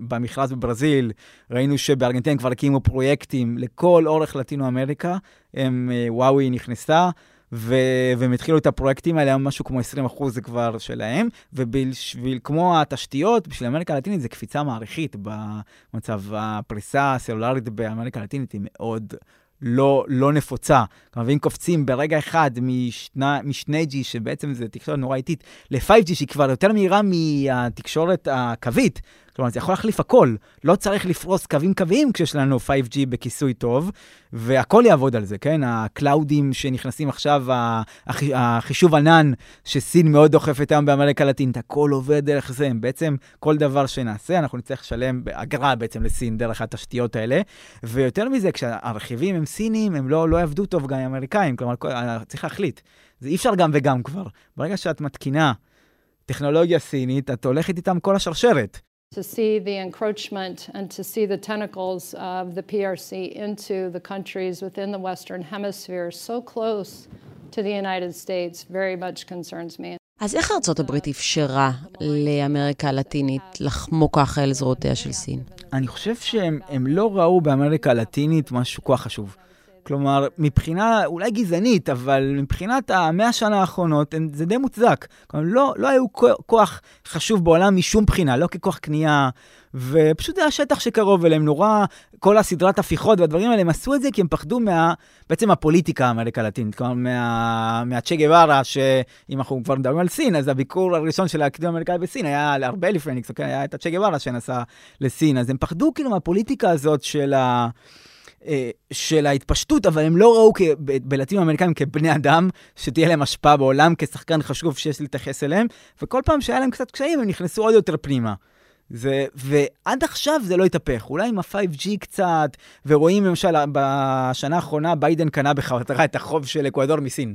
במכרז בברזיל, ראינו שבארגנטינה כבר הקימו פרויקטים לכל אורך לטינו אמריקה, הם, אה, וואוי נכנסה. ו- והם התחילו את הפרויקטים האלה, משהו כמו 20 אחוז זה כבר שלהם, ובשביל, כמו התשתיות, בשביל אמריקה הלטינית זה קפיצה מעריכית במצב הפריסה הסלולרית באמריקה הלטינית היא מאוד לא, לא נפוצה. כלומר, אם קופצים ברגע אחד משנה, מ-2G, שבעצם זה תקשורת נורא איטית, ל-5G, שהיא כבר יותר מהירה מהתקשורת הקווית, כלומר, זה יכול להחליף הכל. לא צריך לפרוס קווים קוויים כשיש לנו 5G בכיסוי טוב, והכל יעבוד על זה, כן? ה cloudים שנכנסים עכשיו, החישוב ענן, שסין מאוד דוחפת היום באמריקה הלטינית, הכל עובד דרך זה. בעצם כל דבר שנעשה, אנחנו נצטרך לשלם אגרה בעצם לסין דרך התשתיות האלה. ויותר מזה, כשהרכיבים הם סינים, הם לא, לא יעבדו טוב גם עם אמריקאים, כלומר, צריך להחליט. זה אי אפשר גם וגם כבר. ברגע שאת מתקינה טכנולוגיה סינית, את הולכת איתם כל השרשרת. To see the encroachment and to see the tentacles of the PRC into the countries within the Western Hemisphere so close to the United States very much concerns me. אז איך ארצות הברית אפשרה לאמריקה הלטינית לחמוק ככה אל זרועותיה של סין? אני חושב שהם לא ראו באמריקה הלטינית משהו כה חשוב. כלומר, מבחינה אולי גזענית, אבל מבחינת המאה שנה האחרונות, זה די מוצדק. כלומר, לא, לא היו כוח חשוב בעולם משום בחינה, לא ככוח קנייה, ופשוט זה השטח שקרוב אליהם, נורא, כל הסדרת הפיכות והדברים האלה, הם עשו את זה כי הם פחדו מה, בעצם הפוליטיקה האמריקה הלטינית, כלומר, מה, מהצ'ה גווארה, שאם אנחנו כבר מדברים על סין, אז הביקור הראשון של הקדים האמריקאי בסין היה הרבה לפני ניקסון, כן, היה את הצ'ה גווארה שנסע לסין, אז הם פחדו כאילו מהפוליטיקה הזאת של ה... אה, של ההתפשטות, אבל הם לא ראו בלטינים האמריקאים כבני אדם, שתהיה להם השפעה בעולם, כשחקן חשוב שיש להתייחס אליהם, וכל פעם שהיה להם קצת קשיים, הם נכנסו עוד יותר פנימה. זה, ועד עכשיו זה לא התהפך, אולי עם ה-5G קצת, ורואים למשל בשנה האחרונה ביידן קנה בחזרה את החוב של אקוודור מסין.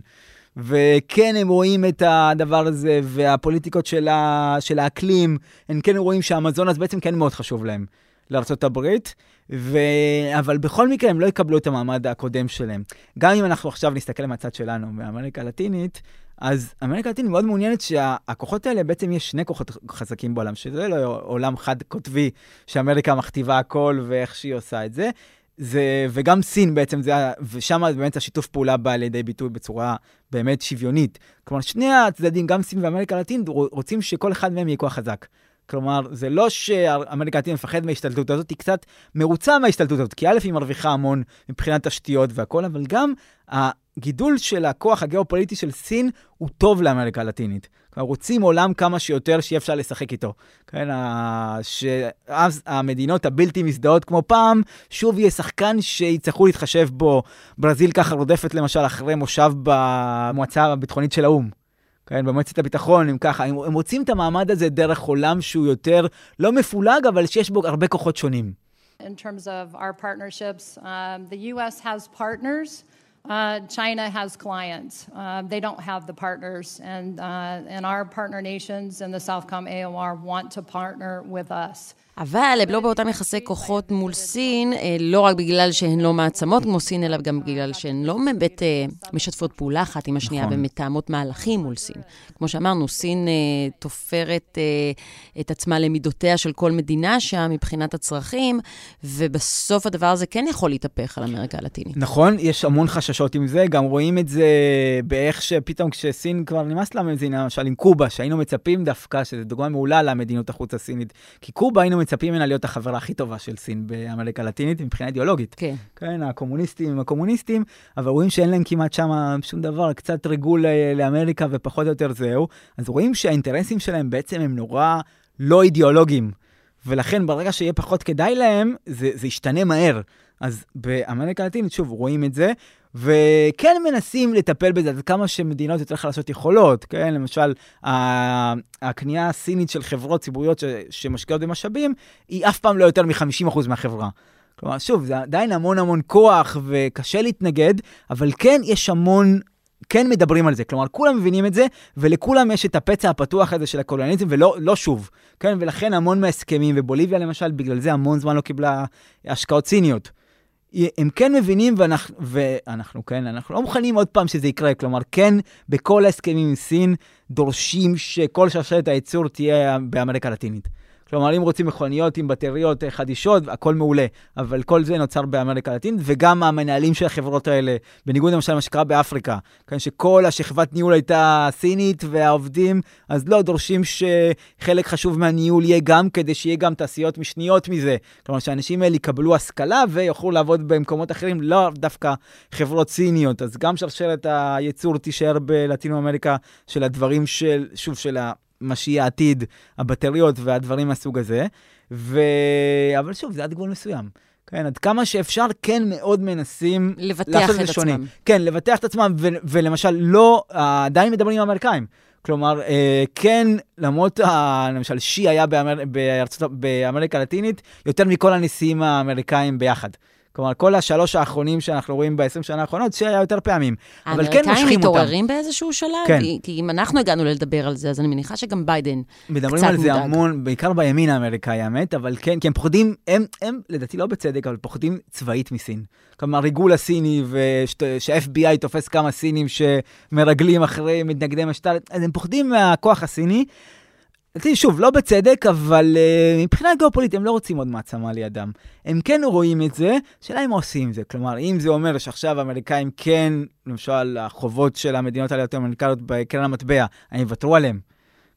וכן, הם רואים את הדבר הזה, והפוליטיקות של, ה, של האקלים, הם כן רואים שהמזון בעצם כן מאוד חשוב להם. לארה"ב, ו... אבל בכל מקרה הם לא יקבלו את המעמד הקודם שלהם. גם אם אנחנו עכשיו נסתכל מהצד שלנו, באמריקה הלטינית, אז אמריקה הלטינית מאוד מעוניינת שהכוחות האלה, בעצם יש שני כוחות חזקים בעולם, שזה לא עולם חד-קוטבי, שאמריקה מכתיבה הכל ואיך שהיא עושה את זה. זה, וגם סין בעצם, זה, ושם באמת השיתוף פעולה בא לידי ביטוי בצורה באמת שוויונית. כלומר, שני הצדדים, גם סין ואמריקה הלטינית, רוצים שכל אחד מהם יהיה כוח חזק. כלומר, זה לא שאמריקה הלטינית מפחד מההשתלטות הזאת, היא קצת מרוצה מההשתלטות הזאת, כי א', היא מרוויחה המון מבחינת תשתיות והכול, אבל גם הגידול של הכוח הגיאופוליטי של סין הוא טוב לאמריקה הלטינית. כלומר, רוצים עולם כמה שיותר שיהיה אפשר לשחק איתו. כן, שאז המדינות הבלתי מזדהות כמו פעם, שוב יהיה שחקן שיצטרכו להתחשב בו. ברזיל ככה רודפת למשל אחרי מושב במועצה הביטחונית של האו"ם. כן, במועצת הביטחון, אם ככה, הם, הם רוצים את המעמד הזה דרך עולם שהוא יותר לא מפולג, אבל שיש בו הרבה כוחות שונים. In terms of our partnerships, um, the U.S. has partners. Uh, China has clients. Uh, they don't have the partners, and uh, and our partner nations in the Southcom AOR want to partner with us. אבל הם לא באותם יחסי כוחות מול סין, אה, לא רק בגלל שהן לא מעצמות כמו סין, אלא גם בגלל שהן לא באמת אה, משתפות פעולה אחת עם השנייה נכון. ומתאמות מהלכים מול סין. כמו שאמרנו, סין אה, תופרת את עצמה למידותיה של כל מדינה שם מבחינת הצרכים, ובסוף הדבר הזה כן יכול להתהפך על אמריקה הלטינית. נכון, יש המון חששות עם זה, גם רואים את זה באיך שפתאום כשסין כבר נמאס לה מדינה, למשל עם קובה, שהיינו מצפים דווקא, שזו דוגמה מעולה למדיניות החוץ הסינית, כי קובה היינו מצפים ממנה להיות החברה הכי טובה של סין באמריקה הלטינית מבחינה אידיאולוגית. כן. כן, הקומוניסטים הם הקומוניסטים, אבל רואים שאין להם כמעט שם שום דבר, קצת ריגול לאמריקה ופחות או יותר זהו. אז רואים שהאינטרסים שלהם בעצם הם נורא לא אידיאולוגיים. ולכן ברגע שיהיה פחות כדאי להם, זה, זה ישתנה מהר. אז באמריקה הלטינית, שוב, רואים את זה, וכן מנסים לטפל בזה, עד כמה שמדינות יותר חלשות יכולות, כן? למשל, הקנייה הסינית של חברות ציבוריות שמשקיעות במשאבים, היא אף פעם לא יותר מ-50% מהחברה. כלומר, שוב, זה עדיין המון המון כוח וקשה להתנגד, אבל כן יש המון כן מדברים על זה, כלומר, כולם מבינים את זה, ולכולם יש את הפצע הפתוח הזה של הקולוניאליזם, ולא לא שוב, כן? ולכן המון מההסכמים, ובוליביה למשל, בגלל זה המון זמן לא קיבלה השקעות ציניות. הם כן מבינים, ואנחנו, ואנחנו, כן, אנחנו לא מוכנים עוד פעם שזה יקרה. כלומר, כן, בכל ההסכמים עם סין דורשים שכל שרשרת הייצור תהיה באמריקה הלטינית. כלומר, אם רוצים מכוניות עם בטריות אה, חדישות, הכל מעולה, אבל כל זה נוצר באמריקה הלטינית, וגם המנהלים של החברות האלה, בניגוד למשל למה שקרה באפריקה, כן, שכל השכבת ניהול הייתה סינית והעובדים, אז לא, דורשים שחלק חשוב מהניהול יהיה גם כדי שיהיה גם תעשיות משניות מזה. כלומר, שהאנשים האלה יקבלו השכלה ויוכלו לעבוד במקומות אחרים, לא דווקא חברות סיניות. אז גם שרשרת הייצור תישאר בלטינו אמריקה של הדברים של, שוב, של ה... מה שיהיה העתיד, הבטריות והדברים מהסוג הזה. ו... אבל שוב, זה עד גבול מסוים. כן, עד כמה שאפשר, כן מאוד מנסים לבטח את עצמם. כן, לבטח את עצמם, ו- ולמשל, לא, עדיין מדברים עם האמריקאים. כלומר, אה, כן, למרות, למשל, שי היה באמר, בארצות, באמריקה הלטינית יותר מכל הנשיאים האמריקאים ביחד. כלומר, כל השלוש האחרונים שאנחנו רואים ב-20 שנה האחרונות, שהיה יותר פעמים. אבל כן מושכים אותם. האמריקאים מתעוררים באיזשהו שלב? כן. כי, אם אנחנו הגענו לדבר על זה, אז אני מניחה שגם ביידן קצת מודאג. מדברים על זה המון, בעיקר בימין האמריקאי, האמת, אבל כן, כי הם פוחדים, הם, הם, לדעתי לא בצדק, אבל פוחדים צבאית מסין. כלומר, ריגול הסיני, ושה-FBI תופס כמה סינים שמרגלים אחרי מתנגדי משתל, אז הם פוחדים מהכוח הסיני. לדעתי, שוב, לא בצדק, אבל uh, מבחינה גיאופוליטית הם לא רוצים עוד מעצמה לידם. הם כן רואים את זה, שאלה אם עושים את זה. כלומר, אם זה אומר שעכשיו האמריקאים כן, למשל, החובות של המדינות האלה יותר אמריקאיות בקרן המטבע, האם יוותרו עליהם?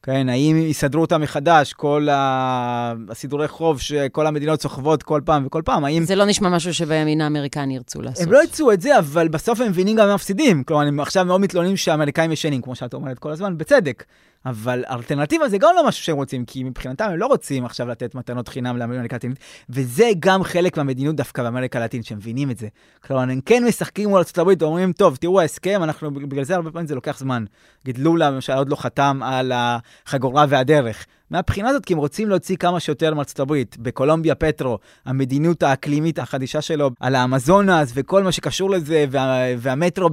כן, האם יסדרו אותם מחדש, כל הסידורי חוב שכל המדינות סוחבות כל פעם וכל פעם, האם... זה לא נשמע משהו שבימין האמריקני ירצו לעשות. הם לא ירצו את זה, אבל בסוף הם מבינים גם הם מפסידים. כלומר, הם עכשיו מאוד מתלוננים שהאמריקאים ישנים, כמו שאת אומרת כל הזמן, בצדק. אבל אלטרנטיבה זה גם לא משהו שהם רוצים, כי מבחינתם הם לא רוצים עכשיו לתת מתנות חינם לאמריקה הלטינית, וזה גם חלק מהמדיניות דווקא באמריקה הלטינית, שהם מבינים את זה. כלומר, הם כן משחקים מול הברית ואומרים, טוב, תראו ההסכם, אנחנו, בגלל זה הרבה פעמים זה לוקח זמן. נגיד לולה, למשל, עוד לא חתם על החגורה והדרך. מהבחינה הזאת, כי הם רוצים להוציא כמה שיותר מארצות הברית. בקולומביה פטרו, המדיניות האקלימית החדישה שלו על האמזונס וכל מה שקשור לזה, וה, והמטרו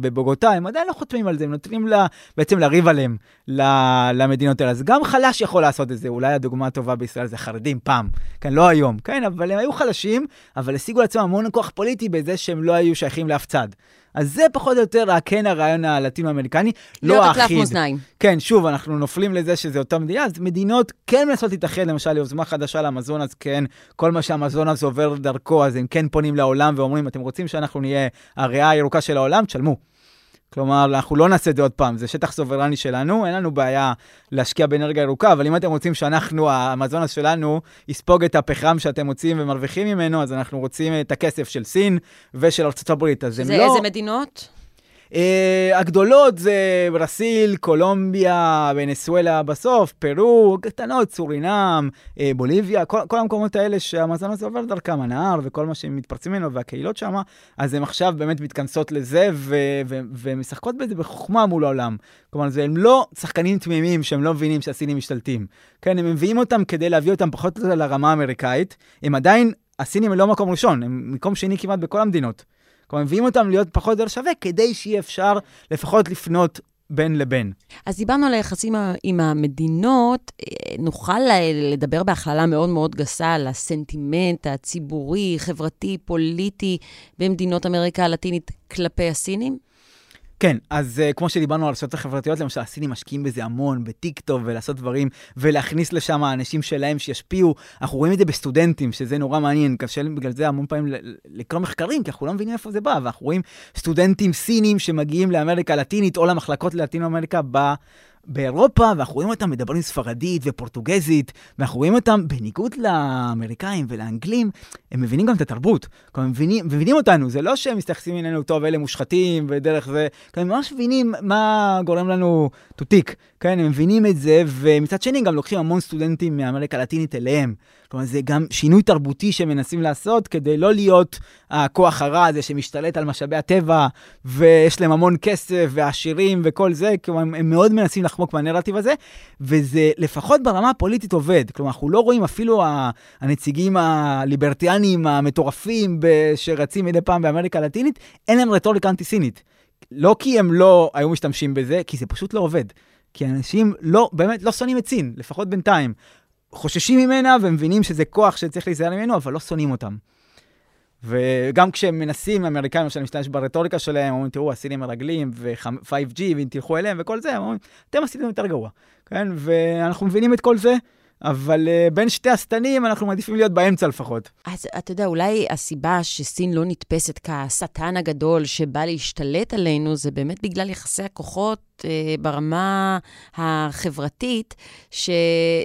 בבוגוטה, הם עדיין לא חותמים על זה, הם נותנים לה, בעצם לריב עליהם למדינות האלה. אז גם חלש יכול לעשות את זה, אולי הדוגמה הטובה בישראל זה חרדים פעם, כן, לא היום, כן, אבל הם היו חלשים, אבל השיגו לעצמם המון כוח פוליטי בזה שהם לא היו שייכים לאף צד. אז זה פחות או יותר כן הרעיון הלטינו-אמריקני, לא האחיד. להיות הקלף מאזניים. כן, שוב, אנחנו נופלים לזה שזה אותה מדינה, אז מדינות כן מנסות להתאחד, למשל, יוזמה חדשה לאמזון, אז כן, כל מה שהמזון הזה עובר דרכו, אז הם כן פונים לעולם ואומרים, אתם רוצים שאנחנו נהיה הריאה הירוקה של העולם? תשלמו. כלומר, אנחנו לא נעשה את זה עוד פעם, זה שטח סוברני שלנו, אין לנו בעיה להשקיע באנרגיה ירוקה, אבל אם אתם רוצים שאנחנו, המזון שלנו, יספוג את הפחם שאתם מוצאים ומרוויחים ממנו, אז אנחנו רוצים את הכסף של סין ושל ארה"ב, אז הם זה לא... זה איזה מדינות? Uh, הגדולות זה ברסיל, קולומביה, ונסואלה בסוף, פרו, קטנות, סורינם, uh, בוליביה, כל, כל המקומות האלה שהמזון הזה עובר דרכם, הנהר וכל מה שהם מתפרצים ממנו והקהילות שם, אז הן עכשיו באמת מתכנסות לזה ומשחקות בזה בחוכמה מול העולם. כלומר, זה הם לא שחקנים תמימים שהם לא מבינים שהסינים משתלטים. כן, הם מביאים אותם כדי להביא אותם פחות לרמה האמריקאית, הם עדיין, הסינים הם לא מקום ראשון, הם מקום שני כמעט בכל המדינות. כלומר, מביאים אותם להיות פחות או יותר שווה, כדי שיהיה אפשר לפחות לפנות בין לבין. אז דיברנו על היחסים עם המדינות, אה, נוכל לדבר בהכללה מאוד מאוד גסה על הסנטימנט הציבורי, חברתי, פוליטי במדינות אמריקה הלטינית כלפי הסינים? כן, אז uh, כמו שדיברנו על הרשתות החברתיות, למשל, הסינים משקיעים בזה המון, בטיק-טוק, ולעשות דברים, ולהכניס לשם אנשים שלהם שישפיעו. אנחנו רואים את זה בסטודנטים, שזה נורא מעניין, קשה בגלל זה המון פעמים לקרוא מחקרים, כי אנחנו לא מבינים איפה זה בא, ואנחנו רואים סטודנטים סינים שמגיעים לאמריקה הלטינית, או למחלקות ללטינו אמריקה באירופה, ואנחנו רואים אותם מדברים ספרדית ופורטוגזית, ואנחנו רואים אותם, בניגוד לאמריקאים ולאנגלים, הם מבינים גם את התרבות. כלומר, הם מבינים, מבינים אותנו, זה לא שהם מסתכסים עלינו, טוב, אלה מושחתים, ודרך זה, הם ממש מבינים מה גורם לנו to tick, כן, הם מבינים את זה, ומצד שני גם לוקחים המון סטודנטים מאמריקה הלטינית אליהם. כלומר, זה גם שינוי תרבותי שהם מנסים לעשות כדי לא להיות הכוח הרע הזה שמשתלט על משאבי הטבע, ויש להם המון כסף ועשירים וכל זה, כלומר, הם מאוד מנסים לחמוק מהנרטיב הזה, וזה לפחות ברמה הפוליטית עובד. כלומר, אנחנו לא רואים אפילו הנציגים הליברטיאנים המטורפים שרצים מדי פעם באמריקה הלטינית, אין להם רטוריקה אנטי-סינית. לא כי הם לא היו משתמשים בזה, כי זה פשוט לא עובד. כי אנשים לא, באמת לא שונאים את סין, לפחות בינתיים. חוששים ממנה ומבינים שזה כוח שצריך להיזהר ממנו, אבל לא שונאים אותם. וגם כשהם מנסים, האמריקאים למשל משתמש ברטוריקה שלהם, אומרים, תראו, הסינים מרגלים, ו-5G, ואם תלכו אליהם וכל זה, הם אומרים, אתם עשיתם יותר גרוע, כן? ואנחנו מבינים את כל זה, אבל uh, בין שתי השטנים אנחנו מעדיפים להיות באמצע לפחות. אז אתה יודע, אולי הסיבה שסין לא נתפסת כשטן הגדול שבא להשתלט עלינו, זה באמת בגלל יחסי הכוחות אה, ברמה החברתית, ש,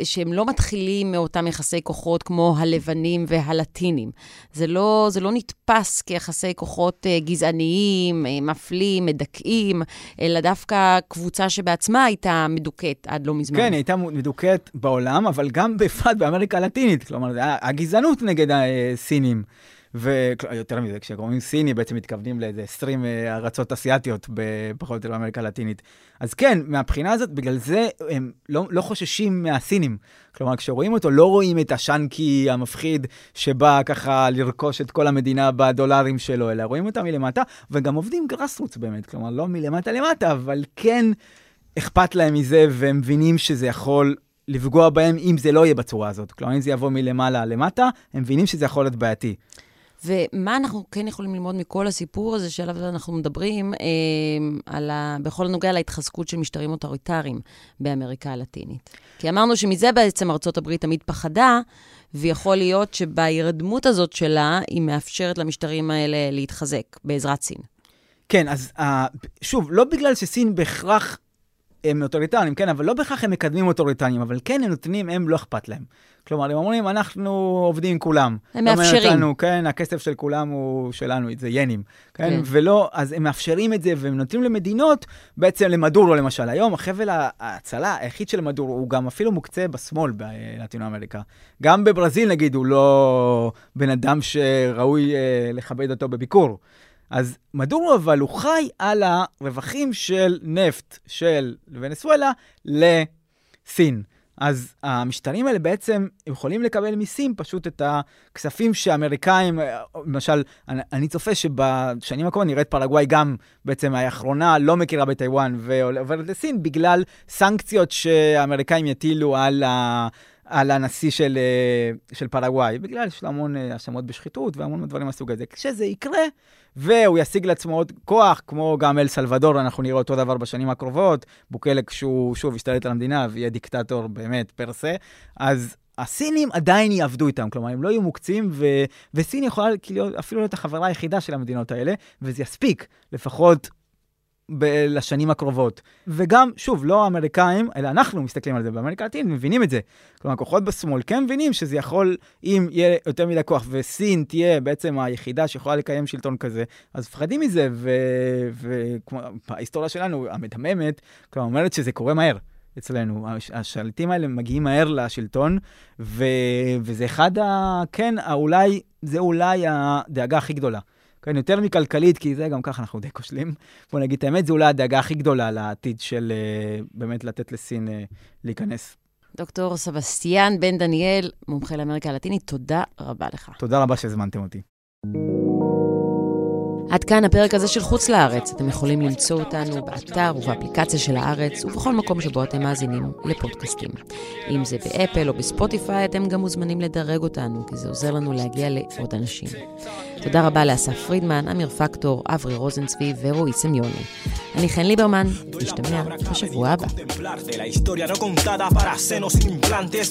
שהם לא מתחילים מאותם יחסי כוחות כמו הלבנים והלטינים. זה לא, זה לא נתפס כיחסי כוחות אה, גזעניים, אה, מפלים, מדכאים, אלא דווקא קבוצה שבעצמה הייתה מדוכאת עד לא מזמן. כן, היא הייתה מדוכאת בעולם, אבל גם בפרט באמריקה הלטינית. כלומר, הגזענות נגד הסינים. ויותר מזה, כשקוראים סיני, בעצם מתכוונים לאיזה 20 אה, ארצות אסיאתיות, פחות או יותר באמריקה הלטינית. אז כן, מהבחינה הזאת, בגלל זה הם לא, לא חוששים מהסינים. כלומר, כשרואים אותו, לא רואים את השאנקי המפחיד שבא ככה לרכוש את כל המדינה בדולרים שלו, אלא רואים אותם מלמטה, וגם עובדים גרסרוץ באמת. כלומר, לא מלמטה למטה, אבל כן אכפת להם מזה, והם מבינים שזה יכול לפגוע בהם אם זה לא יהיה בצורה הזאת. כלומר, אם זה יבוא מלמעלה למטה, הם מבינים שזה יכול להיות בעייתי. ומה אנחנו כן יכולים ללמוד מכל הסיפור הזה שעליו אנחנו מדברים, אה, על ה, בכל הנוגע להתחזקות של משטרים אוטוריטריים באמריקה הלטינית. כי אמרנו שמזה בעצם ארצות הברית תמיד פחדה, ויכול להיות שבהירדמות הזאת שלה, היא מאפשרת למשטרים האלה להתחזק בעזרת סין. כן, אז uh, שוב, לא בגלל שסין בהכרח הם אוטוריטריים, כן, אבל לא בהכרח הם מקדמים אוטוריטריים, אבל כן הם נותנים, הם לא אכפת להם. כלומר, הם אומרים, אנחנו עובדים עם כולם. הם מאפשרים. אותנו, כן, הכסף של כולם הוא שלנו, זה ינים. כן, כן, ולא, אז הם מאפשרים את זה, והם נותנים למדינות, בעצם למדורו למשל. היום החבל ההצלה היחיד של מדורו, הוא גם אפילו מוקצה בשמאל בלטינו אמריקה. גם בברזיל, נגיד, הוא לא בן אדם שראוי אה, לכבד אותו בביקור. אז מדורו אבל הוא חי על הרווחים של נפט של ונסואלה לסין. אז המשטרים האלה בעצם יכולים לקבל מסים פשוט את הכספים שאמריקאים, למשל, אני, אני צופה שבשנים הקרובות נראית פרגוואי גם בעצם האחרונה לא מכירה בטיוואן ועוברת לסין בגלל סנקציות שהאמריקאים יטילו על ה... על הנשיא של, של פרגוואי, בגלל שיש לו המון האשמות בשחיתות והמון דברים מהסוג הזה. כשזה יקרה, והוא ישיג לעצמו עוד כוח, כמו גם אל סלבדור, אנחנו נראה אותו דבר בשנים הקרובות, בוקלה כשהוא שוב ישתלט על המדינה ויהיה דיקטטור באמת פרסה, אז הסינים עדיין יעבדו איתם, כלומר, הם לא יהיו מוקצים, ו... וסין יכולה כאילו, אפילו להיות החברה היחידה של המדינות האלה, וזה יספיק, לפחות ב- לשנים הקרובות. וגם, שוב, לא האמריקאים, אלא אנחנו מסתכלים על זה באמריקה הלטינית, מבינים את זה. כלומר, כוחות בשמאל כן מבינים שזה יכול, אם יהיה יותר מדי כוח, וסין תהיה בעצם היחידה שיכולה לקיים שלטון כזה, אז מפחדים מזה, וכמו ההיסטוריה שלנו, המדממת, כלומר, אומרת שזה קורה מהר. אצלנו. השליטים האלה מגיעים מהר לשלטון, ו... וזה אחד ה... כן, אולי, זה אולי הדאגה הכי גדולה. כן, יותר מכלכלית, כי זה גם ככה אנחנו די כושלים. בוא נגיד את האמת, זו אולי הדאגה הכי גדולה לעתיד של uh, באמת לתת לסין uh, להיכנס. דוקטור סבסטיאן בן דניאל, מומחה לאמריקה הלטינית, תודה רבה לך. תודה רבה שהזמנתם אותי. עד כאן הפרק הזה של חוץ לארץ. אתם יכולים למצוא אותנו באתר ובאפליקציה של הארץ ובכל מקום שבו אתם מאזינים לפודקאסטים. אם זה באפל או בספוטיפיי, אתם גם מוזמנים לדרג אותנו, כי זה עוזר לנו להגיע לעוד אנשים. תודה רבה לאסף פרידמן, אמיר פקטור, אברי רוזנצבי ורועי סמיוני. אני חן ליברמן, נשתמע בשבוע הבא.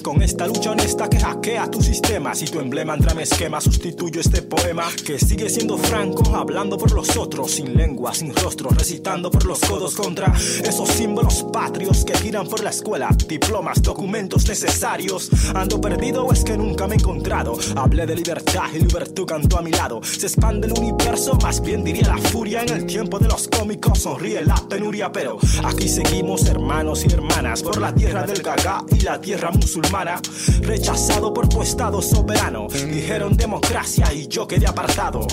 Con esta lucha honesta que hackea tu sistema. Si tu emblema entra en esquema, sustituyo este poema que sigue siendo franco, hablando por los otros, sin lengua, sin rostro, recitando por los codos contra esos símbolos patrios que giran por la escuela, diplomas, documentos necesarios. Ando perdido o es que nunca me he encontrado. Hablé de libertad y libertad cantó a mi lado. Se expande el universo, más bien diría la furia. En el tiempo de los cómicos sonríe la penuria, pero aquí seguimos hermanos y hermanas por la tierra del gaga y la tierra musulmana. Rechazado por tu estado soberano. Dijeron democracia y yo quedé apartado.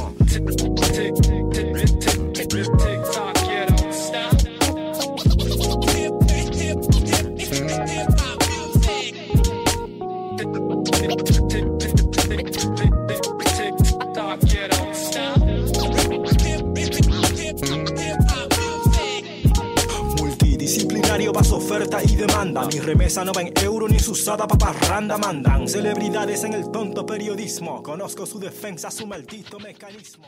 Oferta y demanda. Mi remesa no va en euro ni su usada paparranda mandan. Celebridades en el tonto periodismo. Conozco su defensa, su maldito mecanismo.